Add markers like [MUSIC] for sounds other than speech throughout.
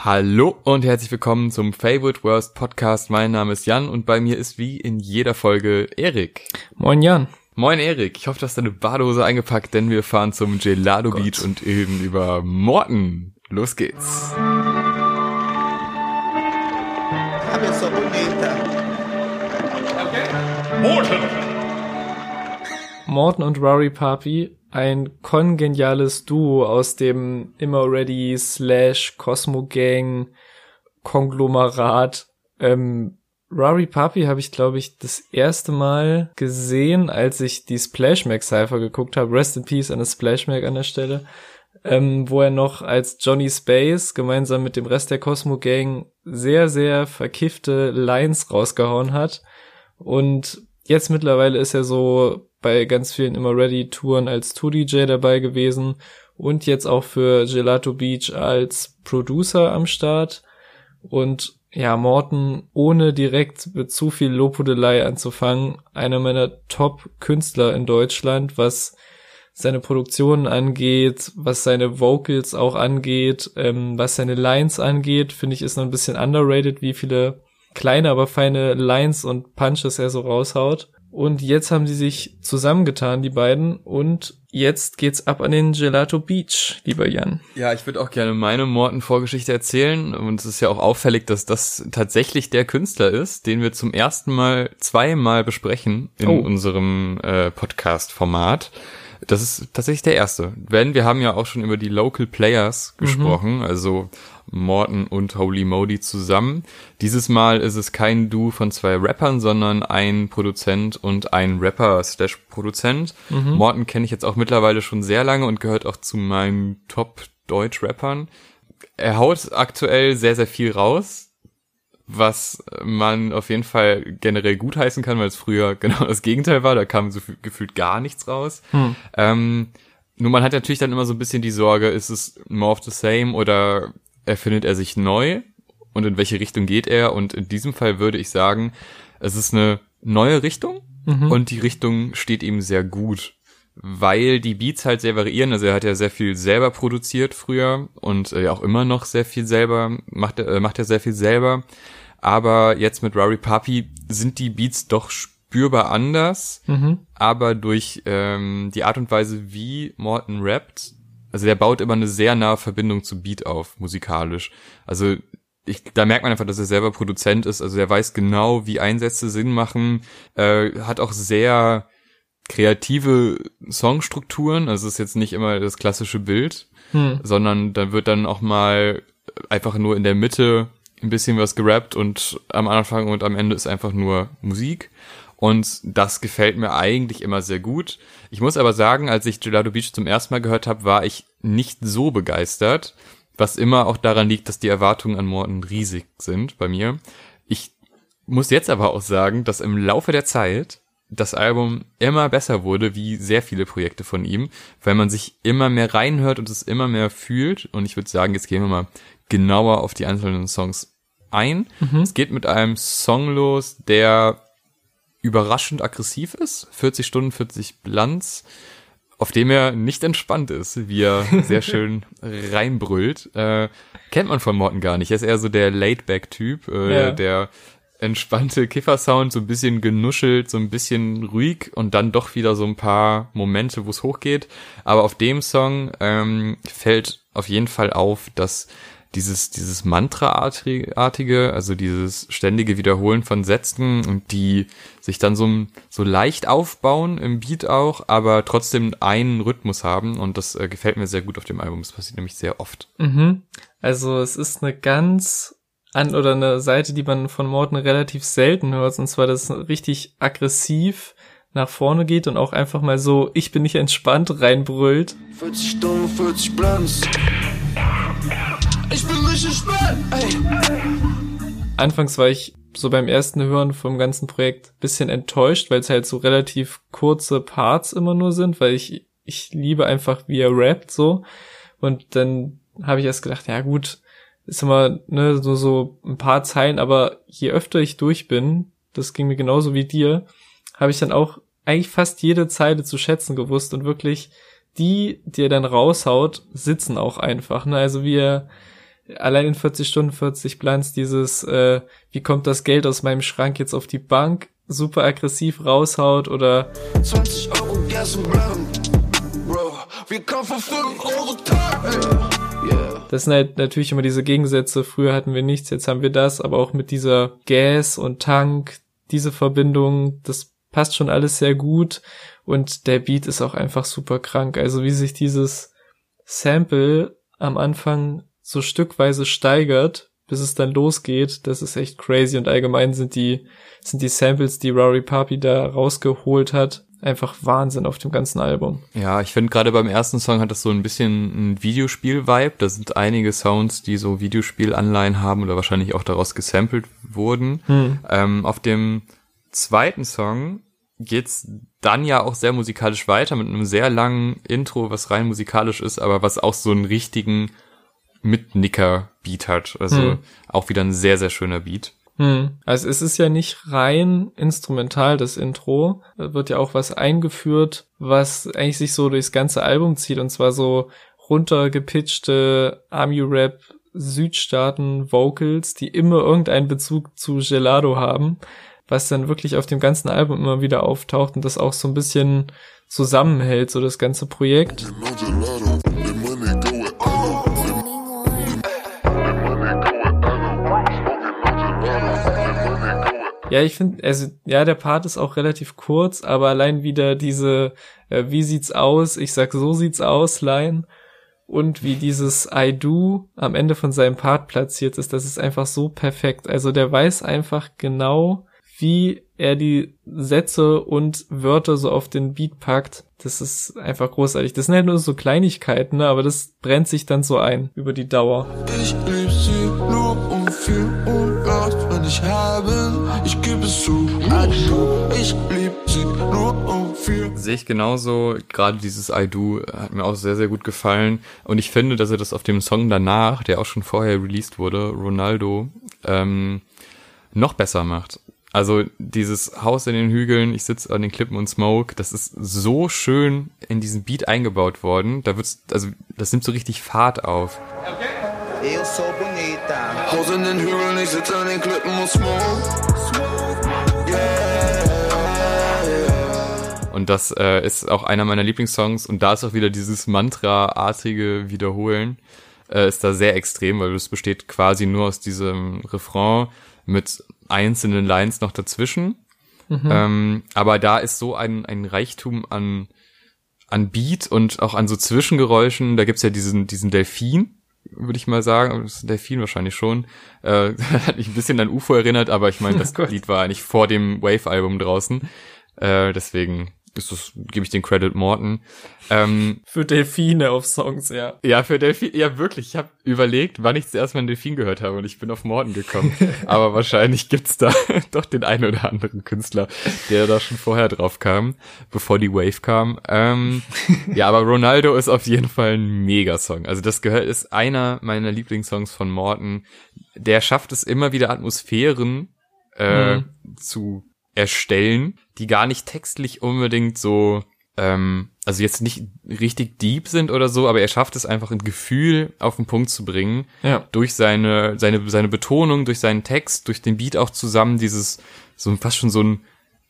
Hallo und herzlich willkommen zum Favorite Worst Podcast. Mein Name ist Jan und bei mir ist wie in jeder Folge Erik. Moin Jan. Moin Erik, ich hoffe, du hast deine Badehose eingepackt, denn wir fahren zum Gelato Gott. Beach und eben über Morten. Los geht's. Morton und Rory Papi ein kongeniales Duo aus dem Immer Ready slash Cosmo Gang Konglomerat. Ähm, Rari Papi habe ich, glaube ich, das erste Mal gesehen, als ich die Splash Mac Cypher geguckt habe. Rest in Peace an der Splash Mac an der Stelle. Ähm, wo er noch als Johnny Space gemeinsam mit dem Rest der Cosmo Gang sehr, sehr verkiffte Lines rausgehauen hat. Und jetzt mittlerweile ist er so bei ganz vielen immer Ready Touren als Tour DJ dabei gewesen und jetzt auch für Gelato Beach als Producer am Start und ja, Morten, ohne direkt mit zu viel Lobhudelei anzufangen, einer meiner Top-Künstler in Deutschland, was seine Produktionen angeht, was seine Vocals auch angeht, ähm, was seine Lines angeht, finde ich, ist noch ein bisschen underrated, wie viele kleine, aber feine Lines und Punches er so raushaut. Und jetzt haben sie sich zusammengetan, die beiden, und jetzt geht's ab an den Gelato Beach, lieber Jan. Ja, ich würde auch gerne meine Morten-Vorgeschichte erzählen. Und es ist ja auch auffällig, dass das tatsächlich der Künstler ist, den wir zum ersten Mal zweimal besprechen in oh. unserem äh, Podcast-Format. Das ist tatsächlich der erste. Wenn wir haben ja auch schon über die Local Players mhm. gesprochen, mhm. also Morton und Holy Modi zusammen. Dieses Mal ist es kein Du von zwei Rappern, sondern ein Produzent und ein Rapper slash Produzent. Mhm. Morton kenne ich jetzt auch mittlerweile schon sehr lange und gehört auch zu meinen Top Deutsch-Rappern. Er haut aktuell sehr, sehr viel raus was man auf jeden Fall generell gutheißen kann, weil es früher [LAUGHS] genau das Gegenteil war. Da kam so gefühlt gar nichts raus. Hm. Ähm, nur man hat natürlich dann immer so ein bisschen die Sorge, ist es more of the same oder erfindet er sich neu und in welche Richtung geht er? Und in diesem Fall würde ich sagen, es ist eine neue Richtung mhm. und die Richtung steht ihm sehr gut weil die Beats halt sehr variieren. Also er hat ja sehr viel selber produziert früher und äh, auch immer noch sehr viel selber, macht er, äh, macht er sehr viel selber. Aber jetzt mit Rari Papi sind die Beats doch spürbar anders, mhm. aber durch ähm, die Art und Weise, wie Morton rappt, also der baut immer eine sehr nahe Verbindung zu Beat auf, musikalisch. Also ich, da merkt man einfach, dass er selber Produzent ist. Also er weiß genau, wie Einsätze Sinn machen, äh, hat auch sehr kreative Songstrukturen. Also es ist jetzt nicht immer das klassische Bild, hm. sondern da wird dann auch mal einfach nur in der Mitte ein bisschen was gerappt und am Anfang und am Ende ist einfach nur Musik. Und das gefällt mir eigentlich immer sehr gut. Ich muss aber sagen, als ich Gelato Beach zum ersten Mal gehört habe, war ich nicht so begeistert, was immer auch daran liegt, dass die Erwartungen an Morten riesig sind bei mir. Ich muss jetzt aber auch sagen, dass im Laufe der Zeit das Album immer besser wurde, wie sehr viele Projekte von ihm, weil man sich immer mehr reinhört und es immer mehr fühlt. Und ich würde sagen, jetzt gehen wir mal genauer auf die einzelnen Songs ein. Mhm. Es geht mit einem Song los, der überraschend aggressiv ist. 40 Stunden, 40 Bilanz, auf dem er nicht entspannt ist, wie er [LAUGHS] sehr schön reinbrüllt. Äh, kennt man von Morten gar nicht. Er ist eher so der Laidback-Typ, äh, ja. der entspannte Kiffersound, so ein bisschen genuschelt, so ein bisschen ruhig und dann doch wieder so ein paar Momente, wo es hochgeht. Aber auf dem Song ähm, fällt auf jeden Fall auf, dass dieses, dieses Mantra-artige, also dieses ständige Wiederholen von Sätzen und die sich dann so, so leicht aufbauen im Beat auch, aber trotzdem einen Rhythmus haben und das äh, gefällt mir sehr gut auf dem Album. Das passiert nämlich sehr oft. Mhm. Also es ist eine ganz an oder eine Seite, die man von Morten relativ selten hört, und zwar, dass es richtig aggressiv nach vorne geht und auch einfach mal so, ich bin nicht entspannt, reinbrüllt. 40 Stunden, 40 Blunts. Ich bin richtig spät. Anfangs war ich so beim ersten Hören vom ganzen Projekt bisschen enttäuscht, weil es halt so relativ kurze Parts immer nur sind, weil ich, ich liebe einfach, wie er rappt so. Und dann habe ich erst gedacht, ja gut, ist immer ne, so, so ein paar Zeilen, aber je öfter ich durch bin, das ging mir genauso wie dir, habe ich dann auch eigentlich fast jede Zeile zu schätzen gewusst und wirklich die, die er dann raushaut, sitzen auch einfach. Ne? Also wie er allein in 40 Stunden 40 Plans dieses, äh, wie kommt das Geld aus meinem Schrank jetzt auf die Bank, super aggressiv raushaut oder 20 Euro Gas Bro, wir von 5 Euro Tag, Das sind halt natürlich immer diese Gegensätze. Früher hatten wir nichts, jetzt haben wir das, aber auch mit dieser Gas und Tank, diese Verbindung, das passt schon alles sehr gut und der Beat ist auch einfach super krank. Also wie sich dieses Sample am Anfang so stückweise steigert, bis es dann losgeht, das ist echt crazy und allgemein sind die, sind die Samples, die Rory Papi da rausgeholt hat, einfach Wahnsinn auf dem ganzen Album. Ja, ich finde gerade beim ersten Song hat das so ein bisschen ein Videospiel-Vibe. Da sind einige Sounds, die so Videospiel-Anleihen haben oder wahrscheinlich auch daraus gesampelt wurden. Hm. Ähm, auf dem zweiten Song geht's dann ja auch sehr musikalisch weiter mit einem sehr langen Intro, was rein musikalisch ist, aber was auch so einen richtigen Mitnicker-Beat hat. Also hm. auch wieder ein sehr, sehr schöner Beat. Hm. Also es ist ja nicht rein instrumental, das Intro. Da wird ja auch was eingeführt, was eigentlich sich so durchs ganze Album zieht und zwar so runtergepitchte Army-Rap Südstaaten Vocals, die immer irgendeinen Bezug zu Gelado haben, was dann wirklich auf dem ganzen Album immer wieder auftaucht und das auch so ein bisschen zusammenhält, so das ganze Projekt. Ja, ich finde, also ja, der Part ist auch relativ kurz, aber allein wieder diese, äh, wie sieht's aus? Ich sag, so sieht's aus, Line. Und wie dieses I do am Ende von seinem Part platziert ist, das ist einfach so perfekt. Also der weiß einfach genau, wie er die Sätze und Wörter so auf den Beat packt. Das ist einfach großartig. Das sind halt nur so Kleinigkeiten, ne? aber das brennt sich dann so ein über die Dauer. Ich lieb sie nur um viel und wenn ich habe ich gebe es zu, I ich lieb sie nur um viel. Sehe ich genauso, gerade dieses I do hat mir auch sehr, sehr gut gefallen und ich finde, dass er das auf dem Song danach, der auch schon vorher released wurde, Ronaldo, ähm, noch besser macht. Also dieses Haus in den Hügeln, ich sitze an den Klippen und smoke, das ist so schön in diesen Beat eingebaut worden. Da wird's, also das nimmt so richtig Fahrt auf. Okay. Eu sou bonita. Haus in den Hügeln, ich sitze an den Klippen und smoke. Und das äh, ist auch einer meiner Lieblingssongs und da ist auch wieder dieses Mantra-artige Wiederholen, äh, ist da sehr extrem, weil es besteht quasi nur aus diesem Refrain mit einzelnen Lines noch dazwischen. Mhm. Ähm, aber da ist so ein, ein Reichtum an, an Beat und auch an so Zwischengeräuschen. Da gibt's ja diesen, diesen Delfin, würde ich mal sagen, das ist Delfin wahrscheinlich schon. Äh, [LAUGHS] hat mich ein bisschen an UFO erinnert, aber ich meine, [LAUGHS] das oh Lied war eigentlich vor dem Wave-Album draußen. Äh, deswegen ist das, gebe ich den Credit Morton. Ähm, für Delfine auf Songs, ja. Ja, für Delfine, ja wirklich. Ich habe überlegt, wann ich zuerst mal einen Delfin gehört habe und ich bin auf Morton gekommen. [LAUGHS] Aber wahrscheinlich gibt's da [LAUGHS] doch den einen oder anderen Künstler, der da schon vorher drauf kam, bevor die Wave kam. Ähm, ja, aber Ronaldo ist auf jeden Fall ein Megasong. Also das gehört, ist einer meiner Lieblingssongs von Morton. Der schafft es immer wieder Atmosphären äh, mhm. zu erstellen, die gar nicht textlich unbedingt so, ähm, also jetzt nicht richtig deep sind oder so, aber er schafft es einfach ein Gefühl auf den Punkt zu bringen. Ja. Durch seine, seine, seine Betonung, durch seinen Text, durch den Beat auch zusammen, dieses, so fast schon so ein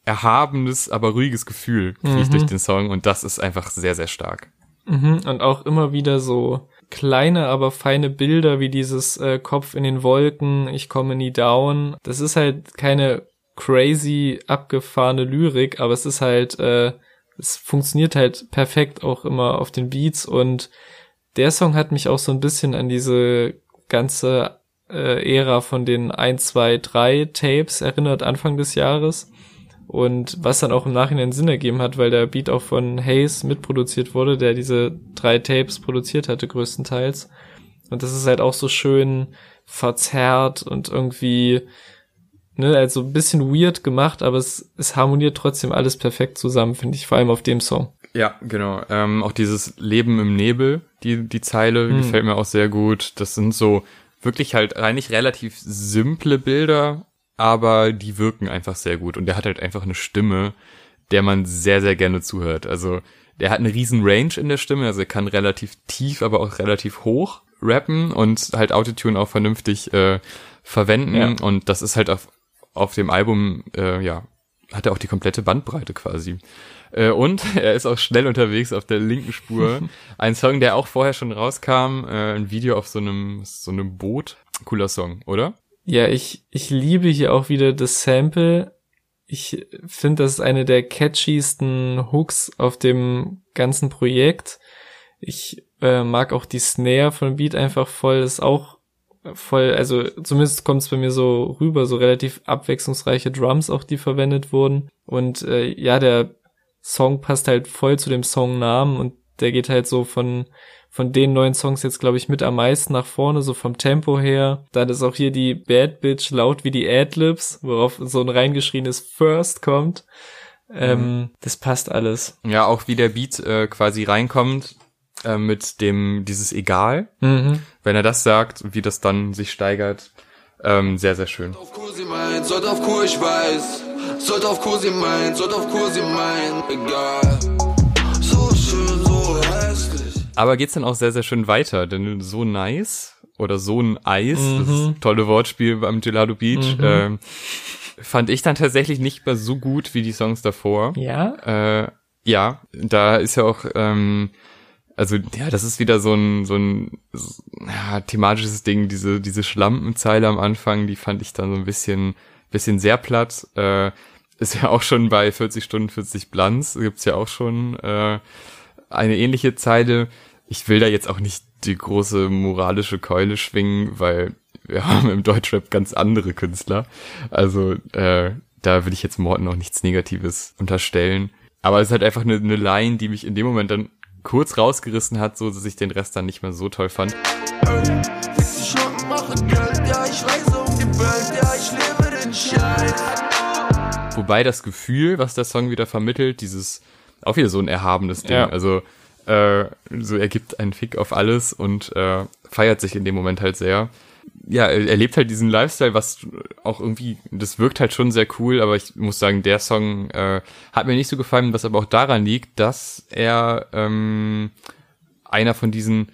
erhabenes, aber ruhiges Gefühl kriege ich mhm. durch den Song und das ist einfach sehr, sehr stark. Mhm. Und auch immer wieder so kleine, aber feine Bilder wie dieses äh, Kopf in den Wolken, ich komme nie down. Das ist halt keine crazy abgefahrene Lyrik, aber es ist halt, äh, es funktioniert halt perfekt auch immer auf den Beats und der Song hat mich auch so ein bisschen an diese ganze äh, Ära von den 1, 2, 3 Tapes erinnert Anfang des Jahres und was dann auch im Nachhinein Sinn ergeben hat, weil der Beat auch von Hayes mitproduziert wurde, der diese drei Tapes produziert hatte größtenteils. Und das ist halt auch so schön verzerrt und irgendwie ne, also ein bisschen weird gemacht, aber es, es harmoniert trotzdem alles perfekt zusammen, finde ich, vor allem auf dem Song. Ja, genau. Ähm, auch dieses Leben im Nebel, die, die Zeile, hm. gefällt mir auch sehr gut. Das sind so wirklich halt eigentlich relativ simple Bilder, aber die wirken einfach sehr gut. Und der hat halt einfach eine Stimme, der man sehr, sehr gerne zuhört. Also der hat eine riesen Range in der Stimme, also er kann relativ tief, aber auch relativ hoch rappen und halt Autotune auch vernünftig äh, verwenden. Ja. Und das ist halt auf, auf dem Album, äh, ja, hat er auch die komplette Bandbreite quasi. Äh, und [LAUGHS] er ist auch schnell unterwegs auf der linken Spur. [LAUGHS] Ein Song, der auch vorher schon rauskam, äh, ein Video auf so einem, so einem Boot. Cooler Song, oder? Ja, ich, ich liebe hier auch wieder das Sample. Ich finde, das ist eine der catchiesten Hooks auf dem ganzen Projekt. Ich äh, mag auch die Snare von Beat einfach voll. Ist auch voll, also zumindest kommt es bei mir so rüber, so relativ abwechslungsreiche Drums auch, die verwendet wurden. Und äh, ja, der Song passt halt voll zu dem Songnamen und der geht halt so von von den neuen Songs jetzt, glaube ich, mit am meisten nach vorne, so vom Tempo her. Dann ist auch hier die Bad Bitch laut wie die Adlibs, worauf so ein reingeschrienes First kommt. Ähm, mhm. Das passt alles. Ja, auch wie der Beat äh, quasi reinkommt äh, mit dem dieses Egal. Mhm. Wenn er das sagt, wie das dann sich steigert, ähm, sehr, sehr schön. Auf Kur sie meint, sollte auf Kur ich weiß. Sollte auf Kur sie meint, sollte auf Kur sie meint, egal. So schön, so hässlich. Aber geht's dann auch sehr, sehr schön weiter, denn so nice oder so ein Eis, mhm. das ist tolle Wortspiel beim Gelado Beach, mhm. ähm, fand ich dann tatsächlich nicht mehr so gut wie die Songs davor. Ja? Äh, ja, da ist ja auch ähm, also ja, das ist wieder so ein so ein ja, thematisches Ding, diese diese Schlampenzeile am Anfang, die fand ich dann so ein bisschen bisschen sehr platt. Äh, ist ja auch schon bei 40 Stunden 40 Blanz, gibt's ja auch schon äh, eine ähnliche Zeile. Ich will da jetzt auch nicht die große moralische Keule schwingen, weil wir [LAUGHS] haben im Deutschrap ganz andere Künstler. Also äh, da will ich jetzt Morten auch nichts Negatives unterstellen. Aber es ist halt einfach eine, eine Line, die mich in dem Moment dann kurz rausgerissen hat, so dass ich den Rest dann nicht mehr so toll fand. Wobei das Gefühl, was der Song wieder vermittelt, dieses auch wieder so ein erhabenes Ding. Ja. Also äh, so er gibt einen Fick auf alles und äh, feiert sich in dem Moment halt sehr ja, er lebt halt diesen Lifestyle, was auch irgendwie, das wirkt halt schon sehr cool, aber ich muss sagen, der Song äh, hat mir nicht so gefallen, was aber auch daran liegt, dass er ähm, einer von diesen,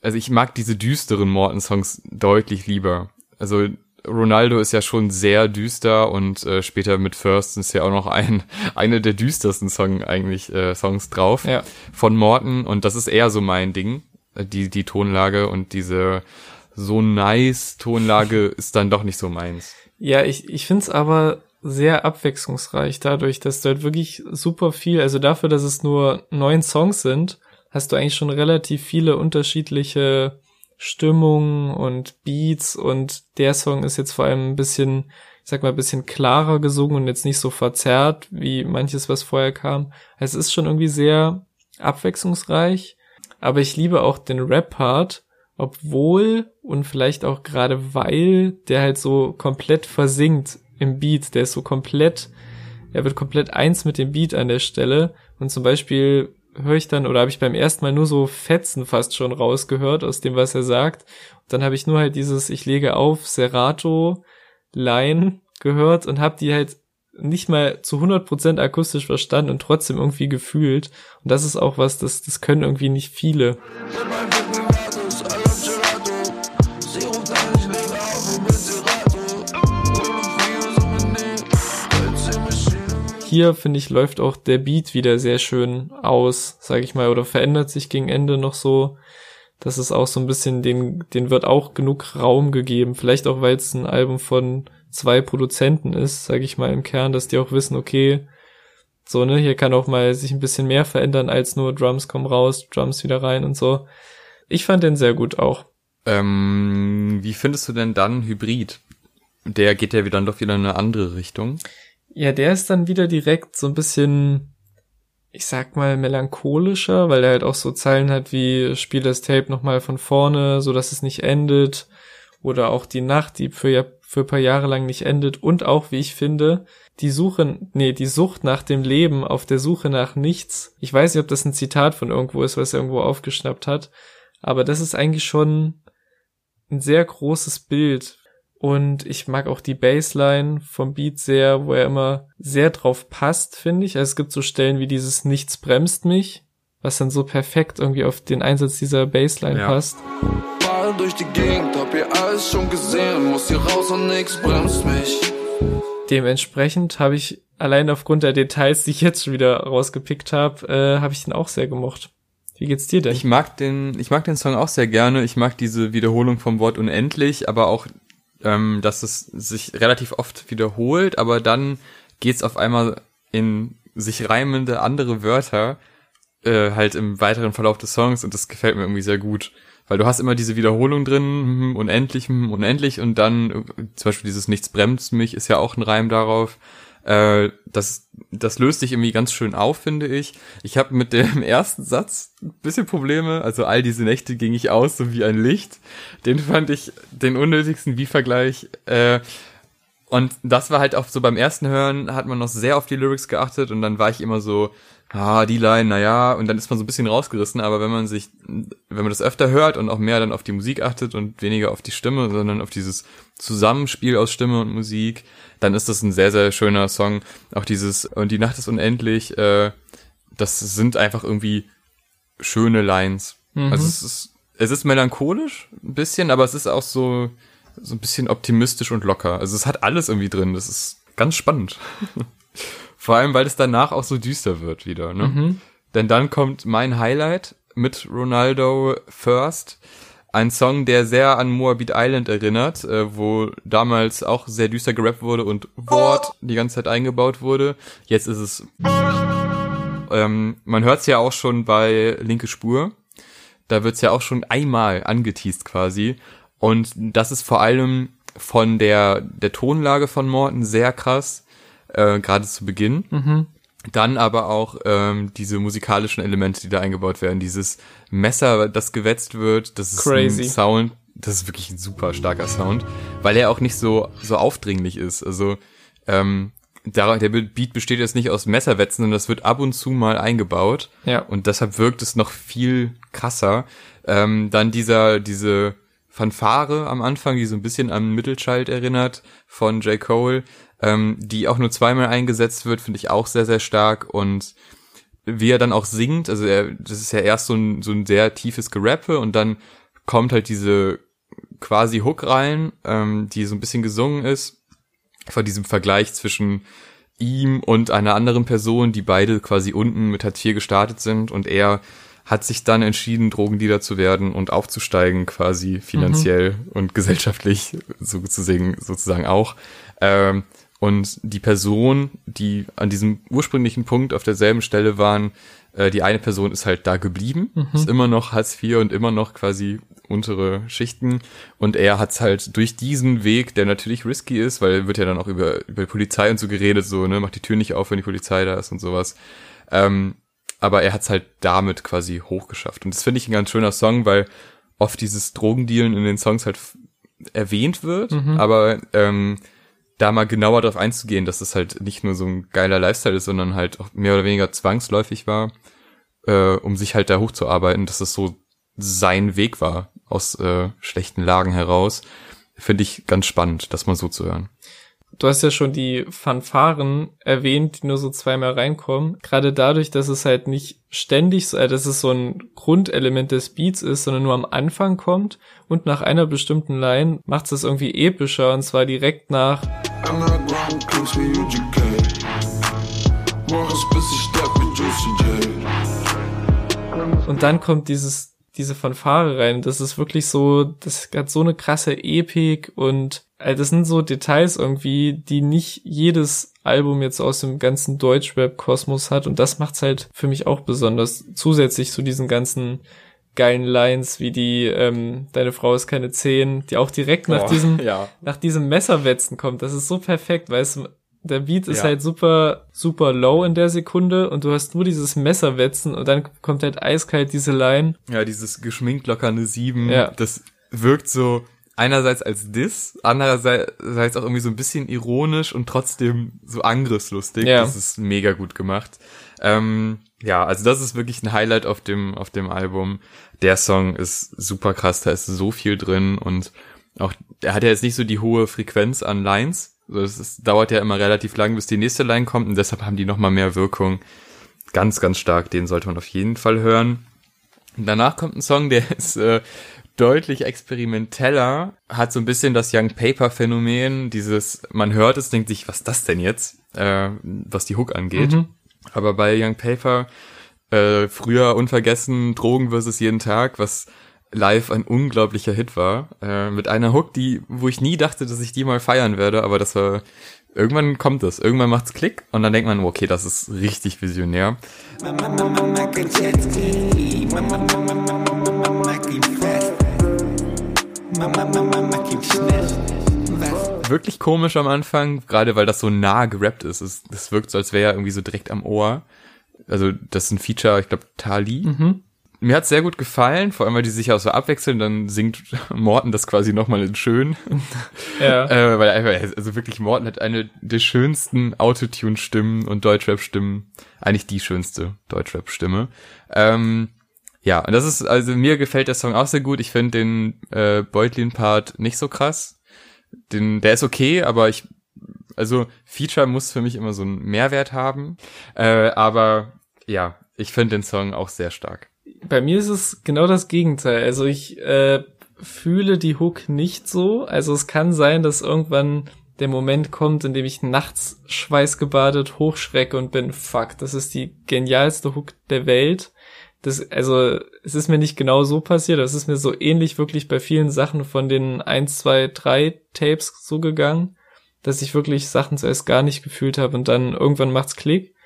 also ich mag diese düsteren Morton-Songs deutlich lieber. Also Ronaldo ist ja schon sehr düster und äh, später mit First ist ja auch noch ein [LAUGHS] eine der düstersten Song eigentlich äh, Songs drauf ja. von Morton und das ist eher so mein Ding, äh, die die Tonlage und diese so nice Tonlage ist dann doch nicht so meins. Ja, ich, ich find's aber sehr abwechslungsreich dadurch, dass du halt wirklich super viel, also dafür, dass es nur neun Songs sind, hast du eigentlich schon relativ viele unterschiedliche Stimmungen und Beats und der Song ist jetzt vor allem ein bisschen, ich sag mal, ein bisschen klarer gesungen und jetzt nicht so verzerrt wie manches, was vorher kam. Es ist schon irgendwie sehr abwechslungsreich, aber ich liebe auch den Rap-Part, obwohl und vielleicht auch gerade weil der halt so komplett versinkt im Beat, der ist so komplett, er wird komplett eins mit dem Beat an der Stelle und zum Beispiel höre ich dann oder habe ich beim ersten Mal nur so Fetzen fast schon rausgehört aus dem, was er sagt. Und dann habe ich nur halt dieses Ich lege auf Serato Line gehört und habe die halt nicht mal zu 100% akustisch verstanden und trotzdem irgendwie gefühlt. Und das ist auch was, das, das können irgendwie nicht viele. Hier, finde ich, läuft auch der Beat wieder sehr schön aus, sage ich mal, oder verändert sich gegen Ende noch so. Das ist auch so ein bisschen, den, den wird auch genug Raum gegeben. Vielleicht auch, weil es ein Album von zwei Produzenten ist, sage ich mal im Kern, dass die auch wissen, okay, so, ne, hier kann auch mal sich ein bisschen mehr verändern als nur Drums kommen raus, Drums wieder rein und so. Ich fand den sehr gut auch. Ähm, wie findest du denn dann Hybrid? Der geht ja wieder doch wieder in eine andere Richtung. Ja, der ist dann wieder direkt so ein bisschen, ich sag mal, melancholischer, weil er halt auch so Zeilen hat wie Spiel das Tape nochmal von vorne, so dass es nicht endet. Oder auch die Nacht, die für, für ein paar Jahre lang nicht endet. Und auch, wie ich finde, die Suche, nee, die Sucht nach dem Leben auf der Suche nach nichts. Ich weiß nicht, ob das ein Zitat von irgendwo ist, was er irgendwo aufgeschnappt hat. Aber das ist eigentlich schon ein sehr großes Bild, und ich mag auch die Bassline vom Beat sehr, wo er immer sehr drauf passt, finde ich. Also es gibt so Stellen wie dieses Nichts bremst mich. was dann so perfekt irgendwie auf den Einsatz dieser Bassline ja. passt. Fahre durch die Gegend, hab hier alles schon gesehen, muss hier raus und nix bremst mich. Dementsprechend habe ich allein aufgrund der Details, die ich jetzt schon wieder rausgepickt habe, äh, habe ich den auch sehr gemocht. Wie geht's dir denn? Ich mag den, ich mag den Song auch sehr gerne. Ich mag diese Wiederholung vom Wort unendlich, aber auch, ähm, dass es sich relativ oft wiederholt, aber dann geht's auf einmal in sich reimende andere Wörter äh, halt im weiteren Verlauf des Songs und das gefällt mir irgendwie sehr gut. Weil du hast immer diese Wiederholung drin, hm, unendlich, hm, unendlich und dann äh, zum Beispiel dieses Nichts bremst mich ist ja auch ein Reim darauf. Äh, das, das löst sich irgendwie ganz schön auf, finde ich. Ich habe mit dem [LAUGHS] ersten Satz ein bisschen Probleme. Also all diese Nächte ging ich aus, so wie ein Licht. Den fand ich den unnötigsten Wie-Vergleich. Äh, und das war halt auch so beim ersten Hören hat man noch sehr auf die Lyrics geachtet und dann war ich immer so, ah, die Line, naja, und dann ist man so ein bisschen rausgerissen, aber wenn man sich, wenn man das öfter hört und auch mehr dann auf die Musik achtet und weniger auf die Stimme, sondern auf dieses Zusammenspiel aus Stimme und Musik, dann ist das ein sehr, sehr schöner Song. Auch dieses, und die Nacht ist unendlich, äh, das sind einfach irgendwie schöne Lines. Mhm. Also es ist, es ist melancholisch, ein bisschen, aber es ist auch so, so ein bisschen optimistisch und locker. Also es hat alles irgendwie drin, das ist ganz spannend. [LAUGHS] Vor allem, weil es danach auch so düster wird wieder, ne? Mhm. Denn dann kommt mein Highlight mit Ronaldo First. Ein Song, der sehr an Moabit Island erinnert, äh, wo damals auch sehr düster gerappt wurde und Wort die ganze Zeit eingebaut wurde. Jetzt ist es. Ähm, man hört es ja auch schon bei Linke Spur. Da wird's ja auch schon einmal angeteased quasi. Und das ist vor allem von der, der Tonlage von Morten sehr krass äh, gerade zu Beginn. Mhm. Dann aber auch ähm, diese musikalischen Elemente, die da eingebaut werden. Dieses Messer, das gewetzt wird, das ist Crazy. ein Sound, das ist wirklich ein super starker Sound, weil er auch nicht so so aufdringlich ist. Also ähm, der, Beat besteht jetzt nicht aus Messerwetzen, sondern das wird ab und zu mal eingebaut. Ja. Und deshalb wirkt es noch viel krasser. Ähm, dann dieser diese Fanfare am Anfang, die so ein bisschen an Mittelchild erinnert von J. Cole, ähm, die auch nur zweimal eingesetzt wird, finde ich auch sehr, sehr stark und wie er dann auch singt, also er, das ist ja erst so ein, so ein sehr tiefes Gerappe und dann kommt halt diese quasi Hook rein, ähm, die so ein bisschen gesungen ist, von diesem Vergleich zwischen ihm und einer anderen Person, die beide quasi unten mit Hartz IV gestartet sind und er hat sich dann entschieden, Drogendealer zu werden und aufzusteigen, quasi finanziell mhm. und gesellschaftlich sozusagen, sozusagen auch. Ähm, und die Person, die an diesem ursprünglichen Punkt auf derselben Stelle waren, äh, die eine Person ist halt da geblieben, mhm. ist immer noch Hartz IV und immer noch quasi untere Schichten. Und er hat's halt durch diesen Weg, der natürlich risky ist, weil wird ja dann auch über, über die Polizei und so geredet, so, ne, macht die Tür nicht auf, wenn die Polizei da ist und sowas. Ähm, aber er hat's halt damit quasi hochgeschafft. Und das finde ich ein ganz schöner Song, weil oft dieses Drogendealen in den Songs halt erwähnt wird, mhm. aber ähm, da mal genauer drauf einzugehen, dass es halt nicht nur so ein geiler Lifestyle ist, sondern halt auch mehr oder weniger zwangsläufig war, äh, um sich halt da hochzuarbeiten, dass es so sein Weg war aus äh, schlechten Lagen heraus, finde ich ganz spannend, das mal so zu hören. Du hast ja schon die Fanfaren erwähnt, die nur so zweimal reinkommen. Gerade dadurch, dass es halt nicht ständig, so, äh, dass es so ein Grundelement des Beats ist, sondern nur am Anfang kommt und nach einer bestimmten Line macht es irgendwie epischer und zwar direkt nach und dann kommt dieses diese Fanfare rein. Das ist wirklich so, das hat so eine krasse Epik und also das sind so Details irgendwie, die nicht jedes Album jetzt aus dem ganzen Deutschrap-Kosmos hat und das macht's halt für mich auch besonders. Zusätzlich zu diesen ganzen geilen Lines wie die ähm, Deine Frau ist keine Zehn, die auch direkt nach oh, diesem [LAUGHS] ja. nach diesem Messerwetzen kommt. Das ist so perfekt, weißt du, der Beat ist ja. halt super, super low in der Sekunde und du hast nur dieses Messerwetzen und dann kommt halt eiskalt diese Line. Ja, dieses geschminkt lockerne Sieben. Ja. Das wirkt so einerseits als Diss, andererseits auch irgendwie so ein bisschen ironisch und trotzdem so angriffslustig. Ja. Das ist mega gut gemacht. Ähm, ja, also das ist wirklich ein Highlight auf dem, auf dem Album. Der Song ist super krass, da ist so viel drin und auch, er hat ja jetzt nicht so die hohe Frequenz an Lines, also es, dauert ja immer relativ lang, bis die nächste Line kommt und deshalb haben die nochmal mehr Wirkung. ganz, ganz stark. Den sollte man auf jeden Fall hören. Danach kommt ein Song, der [LAUGHS] ist äh, deutlich experimenteller, hat so ein bisschen das Young Paper Phänomen, dieses, man hört es, denkt sich, was ist das denn jetzt, äh, was die Hook angeht. Mhm. Aber bei Young Paper, äh, früher unvergessen, Drogen versus jeden Tag, was live ein unglaublicher Hit war, äh, mit einer Hook, die, wo ich nie dachte, dass ich die mal feiern werde, aber das war, irgendwann kommt es, irgendwann macht's Klick und dann denkt man, okay, das ist richtig visionär. Wirklich komisch am Anfang, gerade weil das so nah gerappt ist. Es, es wirkt so, als wäre er irgendwie so direkt am Ohr. Also, das ist ein Feature, ich glaube, Tali. Mhm. Mir hat's sehr gut gefallen, vor allem, weil die sich auch so abwechseln, dann singt [LAUGHS] Morten das quasi nochmal in schön. [LAUGHS] Ja. äh, weil einfach, also wirklich, Morten hat eine der schönsten Autotune-Stimmen und Deutschrap-Stimmen, eigentlich die schönste Deutschrap-Stimme. Ähm, ja, und das ist, also mir gefällt der Song auch sehr gut. Ich finde den äh, Beutlin-Part nicht so krass. Den, der ist okay, aber ich, also Feature muss für mich immer so einen Mehrwert haben. Äh, aber ja, ich finde den Song auch sehr stark. Bei mir ist es genau das Gegenteil. Also ich äh, fühle die Hook nicht so. Also es kann sein, dass irgendwann der Moment kommt, in dem ich nachts schweißgebadet hochschrecke und bin, fuck, das ist die genialste Hook der Welt das, also, es ist mir nicht genau so passiert, es ist mir so ähnlich wirklich bei vielen Sachen von den 1, 2, 3 Tapes so gegangen, dass ich wirklich Sachen zuerst gar nicht gefühlt habe und dann irgendwann macht's Klick.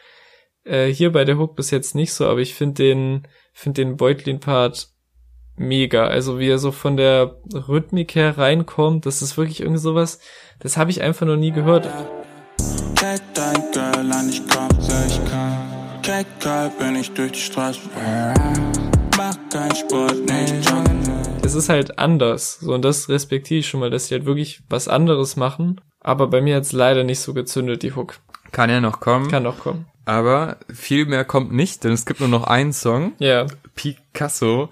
Äh, hier bei der Hook bis jetzt nicht so, aber ich finde den, finde den Beutlin-Part mega. Also wie er so von der Rhythmik her reinkommt, das ist wirklich irgendwie sowas, das habe ich einfach noch nie gehört. Dein kann. Kecker bin ich durch die Straße. Mach keinen Sport, nicht Es ist halt anders. So, und das respektiere ich schon mal, dass sie halt wirklich was anderes machen. Aber bei mir hat's leider nicht so gezündet, die Hook. Kann ja noch kommen. Kann noch kommen. Aber viel mehr kommt nicht, denn es gibt nur noch einen Song. Ja. Picasso.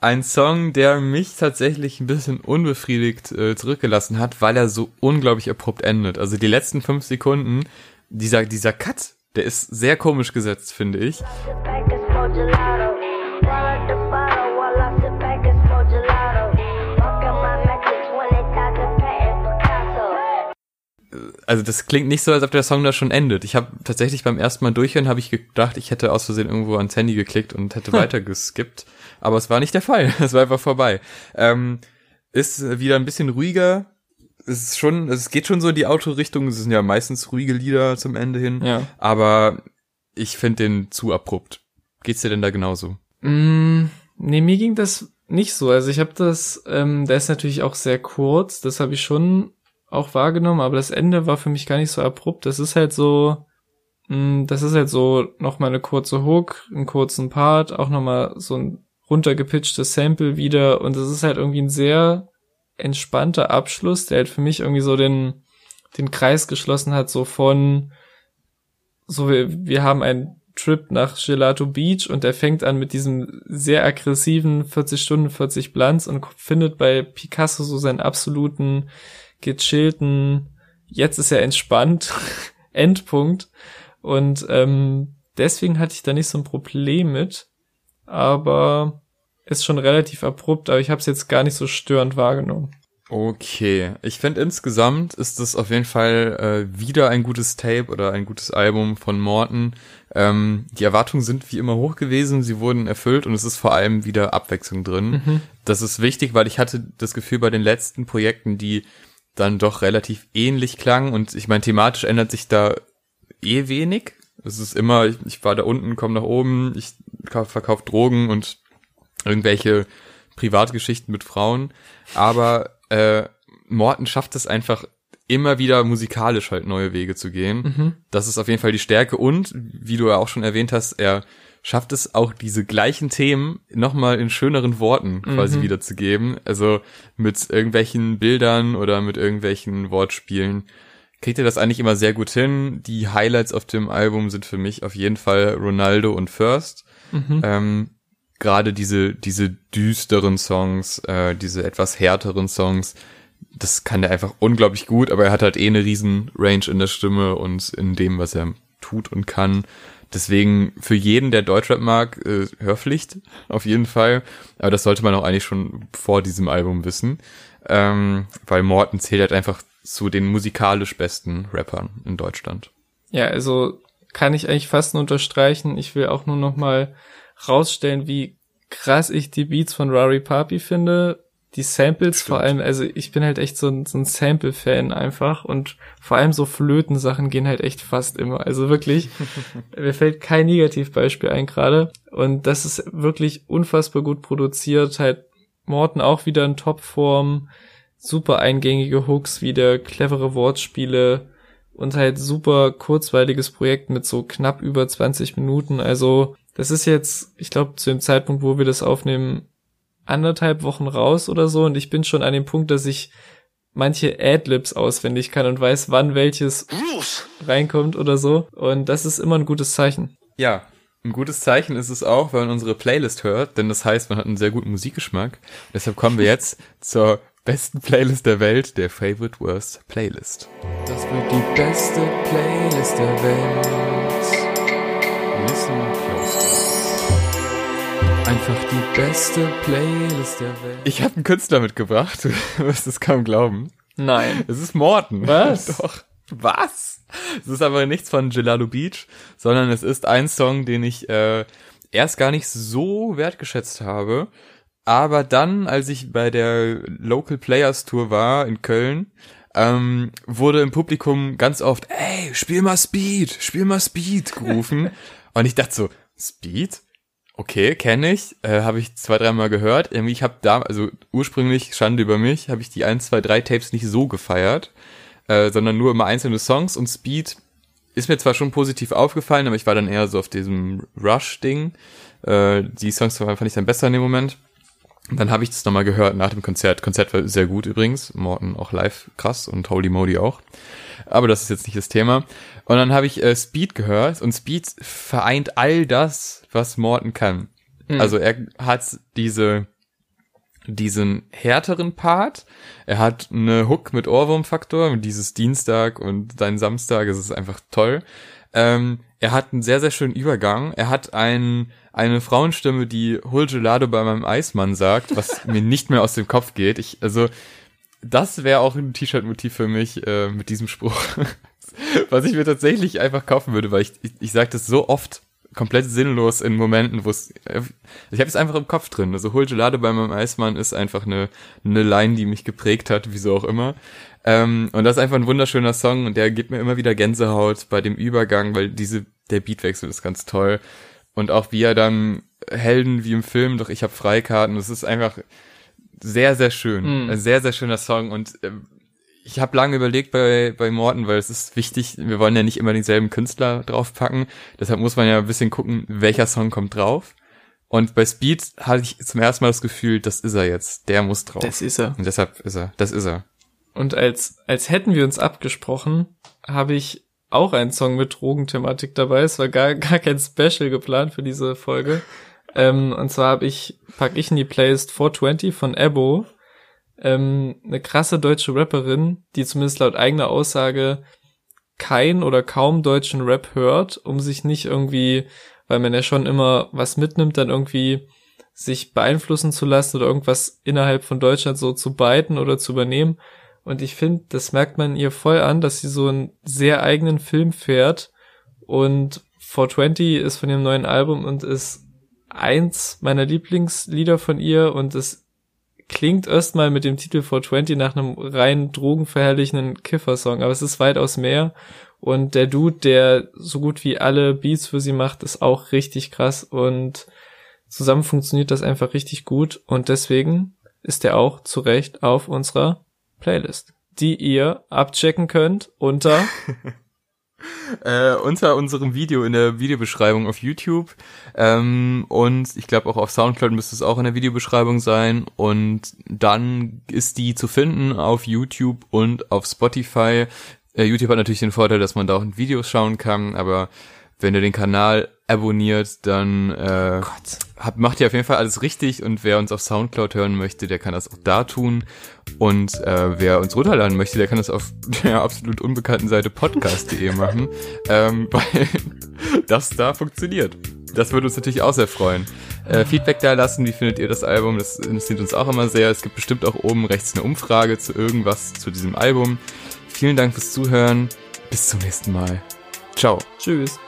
Ein Song, der mich tatsächlich ein bisschen unbefriedigt äh, zurückgelassen hat, weil er so unglaublich abrupt endet. Also die letzten fünf Sekunden, dieser, dieser Cut, der ist sehr komisch gesetzt, finde ich. Also das klingt nicht so, als ob der Song da schon endet. Ich habe tatsächlich beim ersten Mal durchhören, habe ich gedacht, ich hätte aus Versehen irgendwo ans Handy geklickt und hätte hm. weiter geskippt. Aber es war nicht der Fall. [LAUGHS] Es war einfach vorbei. Ähm, ist wieder ein bisschen ruhiger, es ist schon, es geht schon so in die Autorichtung. Es sind ja meistens ruhige Lieder zum Ende hin. Ja. Aber ich finde den zu abrupt. Geht's dir denn da genauso? Mm, nee, mir ging das nicht so. Also ich habe das, ähm, der ist natürlich auch sehr kurz. Das habe ich schon auch wahrgenommen. Aber das Ende war für mich gar nicht so abrupt. Das ist halt so, mh, mm, das ist halt so noch mal eine kurze Hook, einen kurzen Part, auch noch mal so ein runtergepitchtes Sample wieder. Und das ist halt irgendwie ein sehr entspannter Abschluss, der halt für mich irgendwie so den, den Kreis geschlossen hat, so von, so wir, wir haben einen Trip nach Gelato Beach und der fängt an mit diesem sehr aggressiven 40 Stunden, 40 Blunts und findet bei Picasso so seinen absoluten, gechillten, jetzt ist er entspannt, [LAUGHS] Endpunkt. Und ähm, deswegen hatte ich da nicht so ein Problem mit. Aber ist schon relativ abrupt, aber ich habe es jetzt gar nicht so störend wahrgenommen. Okay, ich finde insgesamt ist das auf jeden Fall äh, wieder ein gutes Tape oder ein gutes Album von Morton. Ähm, die Erwartungen sind wie immer hoch gewesen, sie wurden erfüllt und es ist vor allem wieder Abwechslung drin. Mhm. Das ist wichtig, weil ich hatte das Gefühl bei den letzten Projekten, die dann doch relativ ähnlich klangen und ich meine, thematisch ändert sich da eh wenig. Es ist immer, ich, ich war da unten, komme nach oben, ich verkaufe Drogen und irgendwelche Privatgeschichten mit Frauen, aber äh, Morten schafft es einfach immer wieder musikalisch halt neue Wege zu gehen. Mhm. Das ist auf jeden Fall die Stärke und, wie du ja auch schon erwähnt hast, er schafft es auch diese gleichen Themen nochmal in schöneren Worten quasi mhm. wiederzugeben. Also mit irgendwelchen Bildern oder mit irgendwelchen Wortspielen kriegt er das eigentlich immer sehr gut hin. Die Highlights auf dem Album sind für mich auf jeden Fall Ronaldo und First. Mhm. Ähm, gerade diese, diese düsteren Songs, äh, diese etwas härteren Songs, das kann er einfach unglaublich gut, aber er hat halt eh eine riesen Range in der Stimme und in dem, was er tut und kann. Deswegen für jeden, der Deutschrap mag, äh, Hörpflicht auf jeden Fall. Aber das sollte man auch eigentlich schon vor diesem Album wissen, ähm, weil Morten zählt halt einfach zu den musikalisch besten Rappern in Deutschland. Ja, also kann ich eigentlich fast nur unterstreichen. Ich will auch nur noch mal rausstellen, wie krass ich die Beats von Rari Papi finde. Die Samples Stimmt. vor allem, also ich bin halt echt so ein, so ein Sample-Fan einfach und vor allem so Flötensachen gehen halt echt fast immer. Also wirklich, [LAUGHS] mir fällt kein Negativbeispiel ein gerade und das ist wirklich unfassbar gut produziert. Halt Morten auch wieder in Topform, super eingängige Hooks, wieder clevere Wortspiele und halt super kurzweiliges Projekt mit so knapp über 20 Minuten. Also das ist jetzt, ich glaube, zu dem Zeitpunkt, wo wir das aufnehmen, anderthalb Wochen raus oder so und ich bin schon an dem Punkt, dass ich manche Adlibs auswendig kann und weiß, wann welches reinkommt oder so. Und das ist immer ein gutes Zeichen. Ja, ein gutes Zeichen ist es auch, wenn man unsere Playlist hört, denn das heißt, man hat einen sehr guten Musikgeschmack. Deshalb kommen wir jetzt zur besten Playlist der Welt, der Favorite Worst Playlist. Das wird die beste Playlist der Welt. Listen Einfach die beste Playlist der Welt. Ich habe einen Künstler mitgebracht. Du wirst es kaum glauben. Nein. Es ist Morten. Was? [LAUGHS] Doch. Was? Es ist aber nichts von Gelado Beach, sondern es ist ein Song, den ich äh, erst gar nicht so wertgeschätzt habe. Aber dann, als ich bei der Local Players Tour war in Köln, ähm, wurde im Publikum ganz oft, ey, spiel mal Speed, spiel mal Speed gerufen. [LAUGHS] Und ich dachte so, Speed? okay, kenne ich, äh, habe ich zwei, dreimal gehört. Irgendwie, ich habe da, also ursprünglich, Schande über mich, habe ich die 1, 2, 3 Tapes nicht so gefeiert, äh, sondern nur immer einzelne Songs und Speed ist mir zwar schon positiv aufgefallen, aber ich war dann eher so auf diesem Rush-Ding. Äh, die Songs fand ich dann besser in dem Moment. Und dann habe ich das nochmal gehört nach dem Konzert. Konzert war sehr gut übrigens. Morten auch live krass und Holy Modi auch. Aber das ist jetzt nicht das Thema. Und dann habe ich äh, Speed gehört und Speed vereint all das, was Morton kann. Mhm. Also er hat diese diesen härteren Part. Er hat eine Hook mit Ohrwurmfaktor, dieses Dienstag und dein Samstag, es ist einfach toll. Ähm, er hat einen sehr, sehr schönen Übergang. Er hat ein, eine Frauenstimme, die Hol Gelado bei meinem Eismann sagt, was [LAUGHS] mir nicht mehr aus dem Kopf geht. Ich, also, das wäre auch ein T-Shirt-Motiv für mich äh, mit diesem Spruch. [LAUGHS] was ich mir tatsächlich einfach kaufen würde, weil ich, ich, ich sage das so oft komplett sinnlos in Momenten, wo es. Ich habe es einfach im Kopf drin. Also Hol Gelade bei meinem Eismann ist einfach eine, eine Line, die mich geprägt hat, wieso auch immer. Ähm, und das ist einfach ein wunderschöner Song und der gibt mir immer wieder Gänsehaut bei dem Übergang, weil diese, der Beatwechsel ist ganz toll. Und auch wie er dann Helden wie im Film, doch ich habe Freikarten, das ist einfach sehr, sehr schön. Mm. Ein sehr, sehr schöner Song und äh, ich habe lange überlegt bei, bei Morten, weil es ist wichtig, wir wollen ja nicht immer denselben Künstler draufpacken. Deshalb muss man ja ein bisschen gucken, welcher Song kommt drauf. Und bei Speed hatte ich zum ersten Mal das Gefühl, das ist er jetzt. Der muss drauf. Das ist er. Und deshalb ist er. Das ist er. Und als, als hätten wir uns abgesprochen, habe ich auch einen Song mit Drogenthematik dabei. Es war gar, [LAUGHS] gar kein Special geplant für diese Folge. Ähm, und zwar habe ich, pack ich in die Playlist 420 von Ebo ähm, eine krasse deutsche Rapperin, die zumindest laut eigener Aussage kein oder kaum deutschen Rap hört, um sich nicht irgendwie, weil man ja schon immer was mitnimmt, dann irgendwie sich beeinflussen zu lassen oder irgendwas innerhalb von Deutschland so zu beiten oder zu übernehmen. Und ich finde, das merkt man ihr voll an, dass sie so einen sehr eigenen Film fährt. Und 420 ist von ihrem neuen Album und ist eins meiner Lieblingslieder von ihr und es klingt erstmal mit dem Titel 420 nach einem rein drogenverherrlichenden Kiffer-Song, aber es ist weitaus mehr. Und der Dude, der so gut wie alle Beats für sie macht, ist auch richtig krass und zusammen funktioniert das einfach richtig gut und deswegen ist er auch zu Recht auf unserer Playlist, die ihr abchecken könnt unter [LAUGHS] äh, unter unserem Video in der Videobeschreibung auf YouTube ähm, und ich glaube auch auf Soundcloud müsste es auch in der Videobeschreibung sein und dann ist die zu finden auf YouTube und auf Spotify. Äh, YouTube hat natürlich den Vorteil, dass man da auch in Videos schauen kann, aber wenn ihr den Kanal abonniert, dann äh, Gott. hab, macht ihr auf jeden Fall alles richtig und wer uns auf Soundcloud hören möchte, der kann das auch da tun. Und äh, wer uns runterladen möchte, der kann das auf [LAUGHS] der absolut unbekannten Seite podcast.de machen, [LAUGHS] ähm, [LAUGHS] weil das da funktioniert. Das würde uns natürlich auch sehr freuen. Äh, Feedback da lassen, wie findet ihr das Album? Das interessiert uns auch immer sehr. Es gibt bestimmt auch oben rechts eine Umfrage zu irgendwas zu diesem Album. Vielen Dank fürs Zuhören. Bis zum nächsten Mal. Ciao. Tschüss.